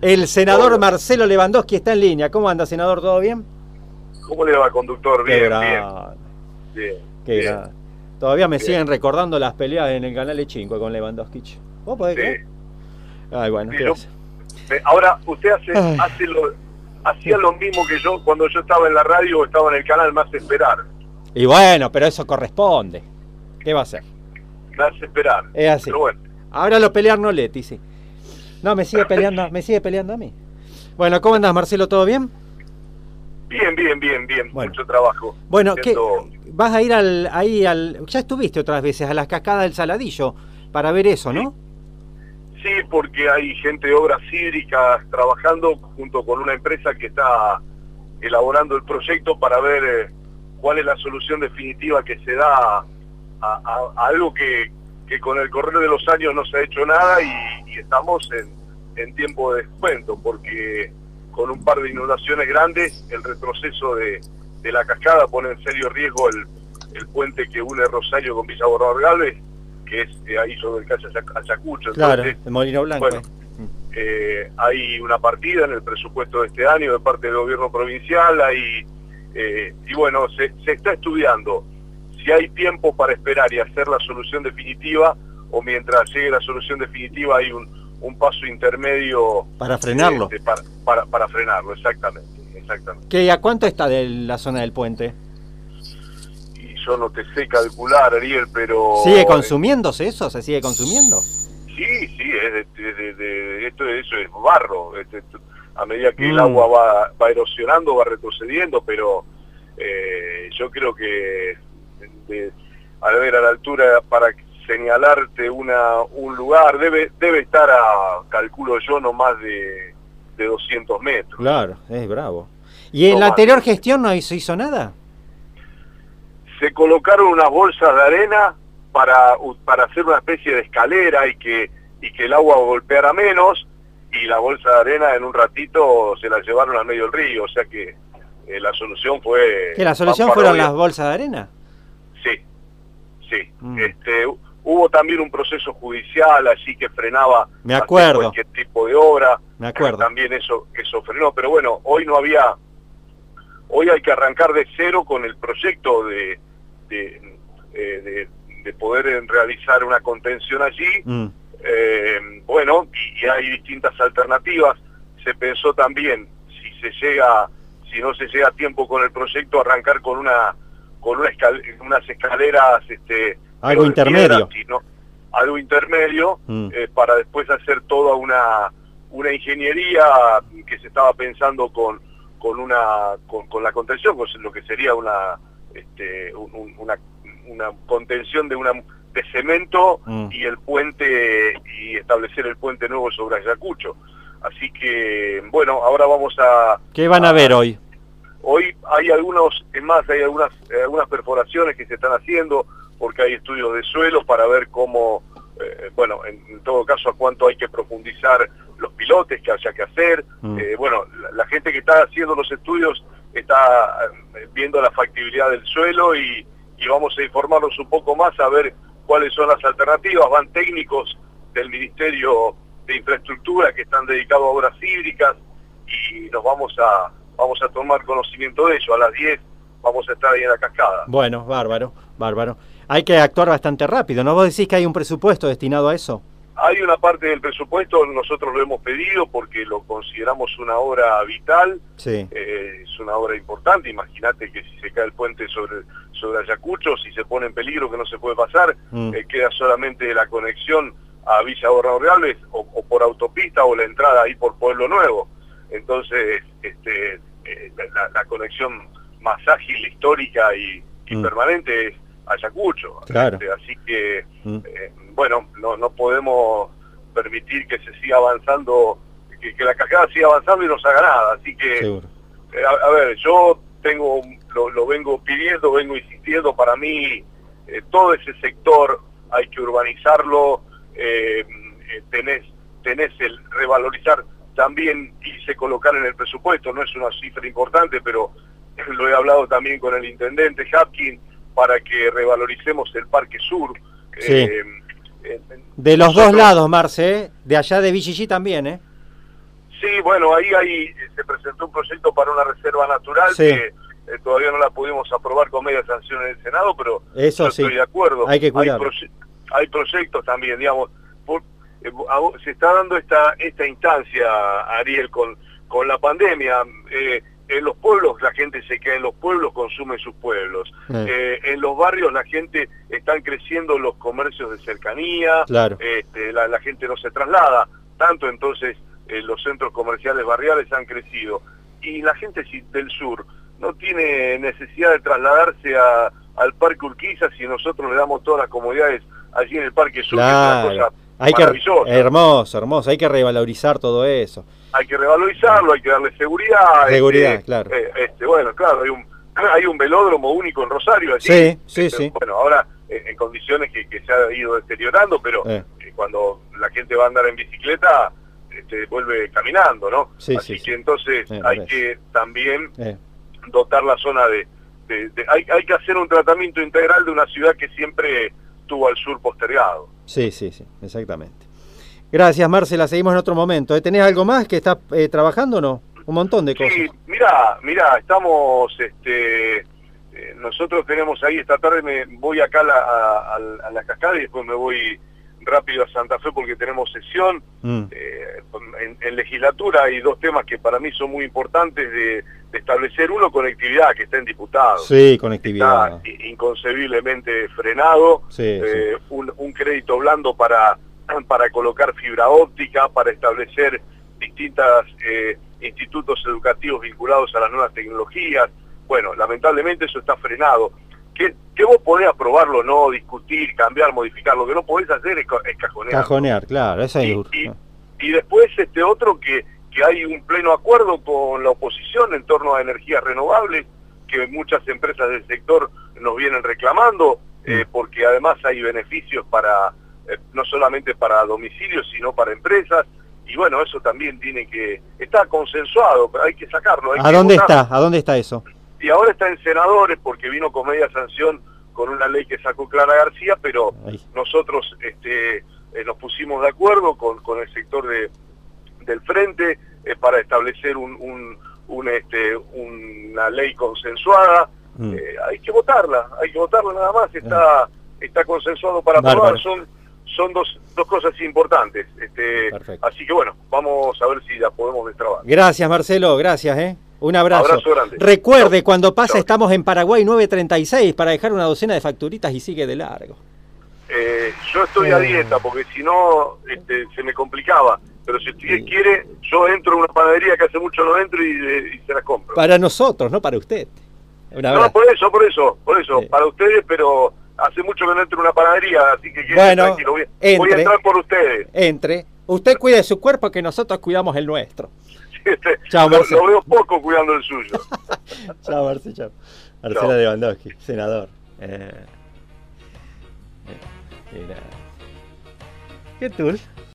El senador. Marcelo Lewandowski está en línea. ¿Cómo anda, senador? ¿Todo bien? ¿Cómo le va, conductor? Bien, bien, bien. qué bien. Todavía me Bien. siguen recordando las peleas en el canal de 5 con Lewandowski. ¿Vos podés Sí. creer? Ay, bueno, Sí, ¿qué yo-? Eh, Ahora, usted hace, hace lo, hacía lo mismo que yo cuando yo estaba en la radio o estaba en el canal Más Esperar. Y bueno, pero eso corresponde. ¿Qué va a hacer? Más Esperar. Es así. Pero bueno, Ahora lo pelear no Leti, sí. No, me sigue peleando, me sigue peleando a mí. Bueno, ¿cómo andas, Marcelo? ¿Todo bien? bien, bien, bien, bien. Bueno. Mucho trabajo. Bueno, ¿qué, Siento- vas a ir al, ahí al... Ya estuviste otras veces a las cascadas del Saladillo para ver eso, ¿no? Sí, porque hay gente de obras hídricas trabajando junto con una empresa que está elaborando el proyecto para ver eh, cuál es la solución definitiva que se da a, a- a algo que, que con el correr de los años no se ha hecho nada y, y estamos en, en tiempo de descuento, porque con un par de inundaciones grandes el retroceso de, de la cascada pone en serio riesgo el, el puente que une Rosario con Villa Borrador Galvez, que es eh, ahí sobre el calle Ayac- Ayacucho. Claro, Entonces, el Molino Blanco. bueno, eh. eh, hay una partida en el presupuesto de este año de parte del gobierno provincial, hay, eh, y bueno, se, se está estudiando si hay tiempo para esperar y hacer la solución definitiva, o mientras llegue la solución definitiva hay un, un paso intermedio Para frenarlo. de- para, para, para frenarlo, exactamente, exactamente. ¿Qué, ¿A cuánto está de la zona del puente? Y yo no te sé calcular, Ariel, pero... ¿Sigue consumiéndose eso? ¿Se sigue consumiendo? Sí, sí, es de, de- esto eso es barro. este, a medida que el Mm. agua va, va erosionando, va retrocediendo, pero eh, yo creo que al ver a la altura para señalarte una un lugar debe debe estar a calculo yo no más de, de 200 metros. Claro, es bravo. ¿Y en No la más. anterior gestión no hizo, hizo nada? se colocaron unas bolsas de arena para, para hacer una especie de escalera y que, y que el agua golpeara menos y la bolsa de arena en un ratito se la llevaron al medio del río, o sea que eh, la solución fue... ¿Que la solución fueron las bolsas de arena? Sí, sí. Mm. Este, hubo también un proceso judicial allí que frenaba Me acuerdo. cualquier tipo de obra. Me acuerdo. También eso, eso frenó, pero bueno, hoy no había, hoy hay que arrancar de cero con el proyecto de, de, eh, de- de poder realizar una contención allí. Mm, Eh, bueno, y, y hay distintas alternativas. Se pensó también, si se llega, si no se llega a tiempo con el proyecto, arrancar con una, con una escal- unas escaleras, este, Algo intermedio. piedra, sino algo intermedio, Mm. eh, para después hacer toda una, una ingeniería que se estaba pensando con, con una, con, con la contención, con lo que sería una, este, un- un- una, una contención de una de cemento Mm. y el puente y establecer el puente nuevo sobre Ayacucho. Así que, bueno, ahora vamos a... ¿Qué van a ver hoy? Hoy hay algunos, es más, hay algunas, eh, algunas perforaciones que se están haciendo porque hay estudios de suelo para ver cómo, eh, bueno, en, en todo caso a cuánto hay que profundizar los pilotes que haya que hacer. Mm. Eh, bueno, la, la gente que está haciendo los estudios está eh, viendo la factibilidad del suelo y, y vamos a informarnos un poco más a ver cuáles son las alternativas. Van técnicos del Ministerio de Infraestructura que están dedicados a obras hídricas y nos vamos a vamos a tomar conocimiento de ello. A las 10 vamos a estar ahí en la cascada. Bueno, bárbaro, bárbaro. Hay que actuar bastante rápido, ¿no? Vos decís que hay un presupuesto destinado a eso. Hay una parte del presupuesto, nosotros lo hemos pedido porque lo consideramos una obra vital, Sí. eh, es una obra importante, imagínate que si se cae el puente sobre, sobre Ayacucho, si se pone en peligro que no se puede pasar, Mm. eh, queda solamente la conexión a Villa Borrador Galvez o, o por autopista o la entrada ahí por Pueblo Nuevo. Entonces, este, eh, la, la conexión más ágil, histórica y, y Mm. permanente es Ayacucho. Claro. Este, así que, Mm. eh, bueno, no, no podemos permitir que se siga avanzando, que, que la cascada siga avanzando y no se haga nada. Así que, eh, a, a ver, yo tengo lo, lo vengo pidiendo, vengo insistiendo, para mí eh, todo ese sector hay que urbanizarlo, tenés, tenés el revalorizar también quise colocar en el presupuesto, no es una cifra importante, pero lo he hablado también con el intendente Hapkin para que revaloricemos el Parque Sur. Sí. Eh, eh, De los dos lados, Marce, ¿eh? De allá de Villigy también, ¿eh? Sí, bueno, ahí, ahí se presentó un proyecto para una reserva natural Sí. que eh, todavía no la pudimos aprobar con media sanción en el Senado, pero Eso yo sí. estoy de acuerdo. Hay que cuidarlo. proye- hay proyectos también, digamos. por- eh, se está dando esta esta instancia, Ariel, con, con la pandemia. Eh, en los pueblos la gente se queda en los pueblos, consume sus pueblos. Eh. Eh, en los barrios la gente están creciendo los comercios de cercanía, Claro. este, la, la gente no se traslada tanto, entonces eh, los centros comerciales barriales han crecido. Y la gente del sur no tiene necesidad de trasladarse a- al Parque Urquiza si nosotros le damos todas las comodidades allí en el Parque Sur, que es Claro. una cosa Hay que, hermoso, hermoso. Hay que revalorizar todo eso. hay que revalorizarlo, hay que darle seguridad. Seguridad, este, claro. eh, este, bueno, claro, hay un, hay un velódromo único en Rosario allí. Sí, sí, Este, sí. Bueno, ahora eh, en condiciones que, que se ha ido deteriorando, pero Eh. cuando la gente va a andar en bicicleta, este, vuelve caminando, ¿no? Sí, Así sí, que sí. entonces Eh, hay ves. que también Eh, dotar la zona de... de- de- hay, hay que hacer un tratamiento integral de una ciudad que siempre tuvo al sur postergado. Sí, sí, sí, exactamente. Gracias, Marcela. Seguimos en otro momento. ¿eh? ¿Tenés algo más que estás eh, trabajando o no? Un montón de cosas. Sí, mira, mira, estamos, este, eh, nosotros tenemos ahí esta tarde, me voy acá a la, a- a- a la cascada y después me voy rápido a Santa Fe porque tenemos sesión. Mm, Eh, en, en legislatura hay dos temas que para mí son muy importantes de, de establecer. Uno, conectividad, que está en diputados. Sí, conectividad. Está i- inconcebiblemente frenado. Sí, Eh, un, un crédito blando para, para colocar fibra óptica, para establecer distintos institutos educativos vinculados a las nuevas tecnologías. Bueno, lamentablemente eso está frenado. Que, que vos podés aprobarlo, no discutir, cambiar, modificar. Lo que no podés hacer es, es cajonear. Cajonear, claro. Eso es y- y después este otro que, que hay un pleno acuerdo con la oposición en torno a energías renovables, que muchas empresas del sector nos vienen reclamando, eh, Mm. porque además hay beneficios para, eh, no solamente para domicilios, sino para empresas, y bueno, eso también tiene que, está consensuado, pero hay que sacarlo. hay ¿A que dónde está? ¿A dónde está eso? Y ahora está en senadores porque vino con media sanción con una ley que sacó Clara García, pero nosotros este, eh, nos pusimos de acuerdo con, con el sector de, del frente eh, para establecer un, un, un, este, una ley consensuada. Mm. Eh, hay que votarla, hay que votarla nada más, está, está consensuado para aprobar. Son, son dos, dos cosas importantes. Este, Perfecto. así que bueno, vamos a ver si la podemos destrabar. Gracias, Marcelo. Gracias, ¿eh? Un abrazo. Abrazo grande. Recuerde, cuando pasa, estamos en Paraguay 936 para dejar una docena de facturitas y sigue de largo. Eh, yo estoy a dieta porque si no este, se me complicaba. Pero si usted Sí. quiere, yo entro a una panadería que hace mucho no entro y, eh, y se las compro. Para nosotros, no para usted. No, por eso, por eso, por eso, Sí. para ustedes, pero hace mucho que no entro a una panadería, así que Bueno, tranquilo. Voy, voy a entrar por ustedes. Entre. Usted cuide su cuerpo que nosotros cuidamos el nuestro. Este, Chao, lo, Marcelo. lo veo poco cuidando el suyo. Chao, Marcelo. Chao. Marcela Chao. Lewandowski, senador. Eh, eh, ¿Qué tool?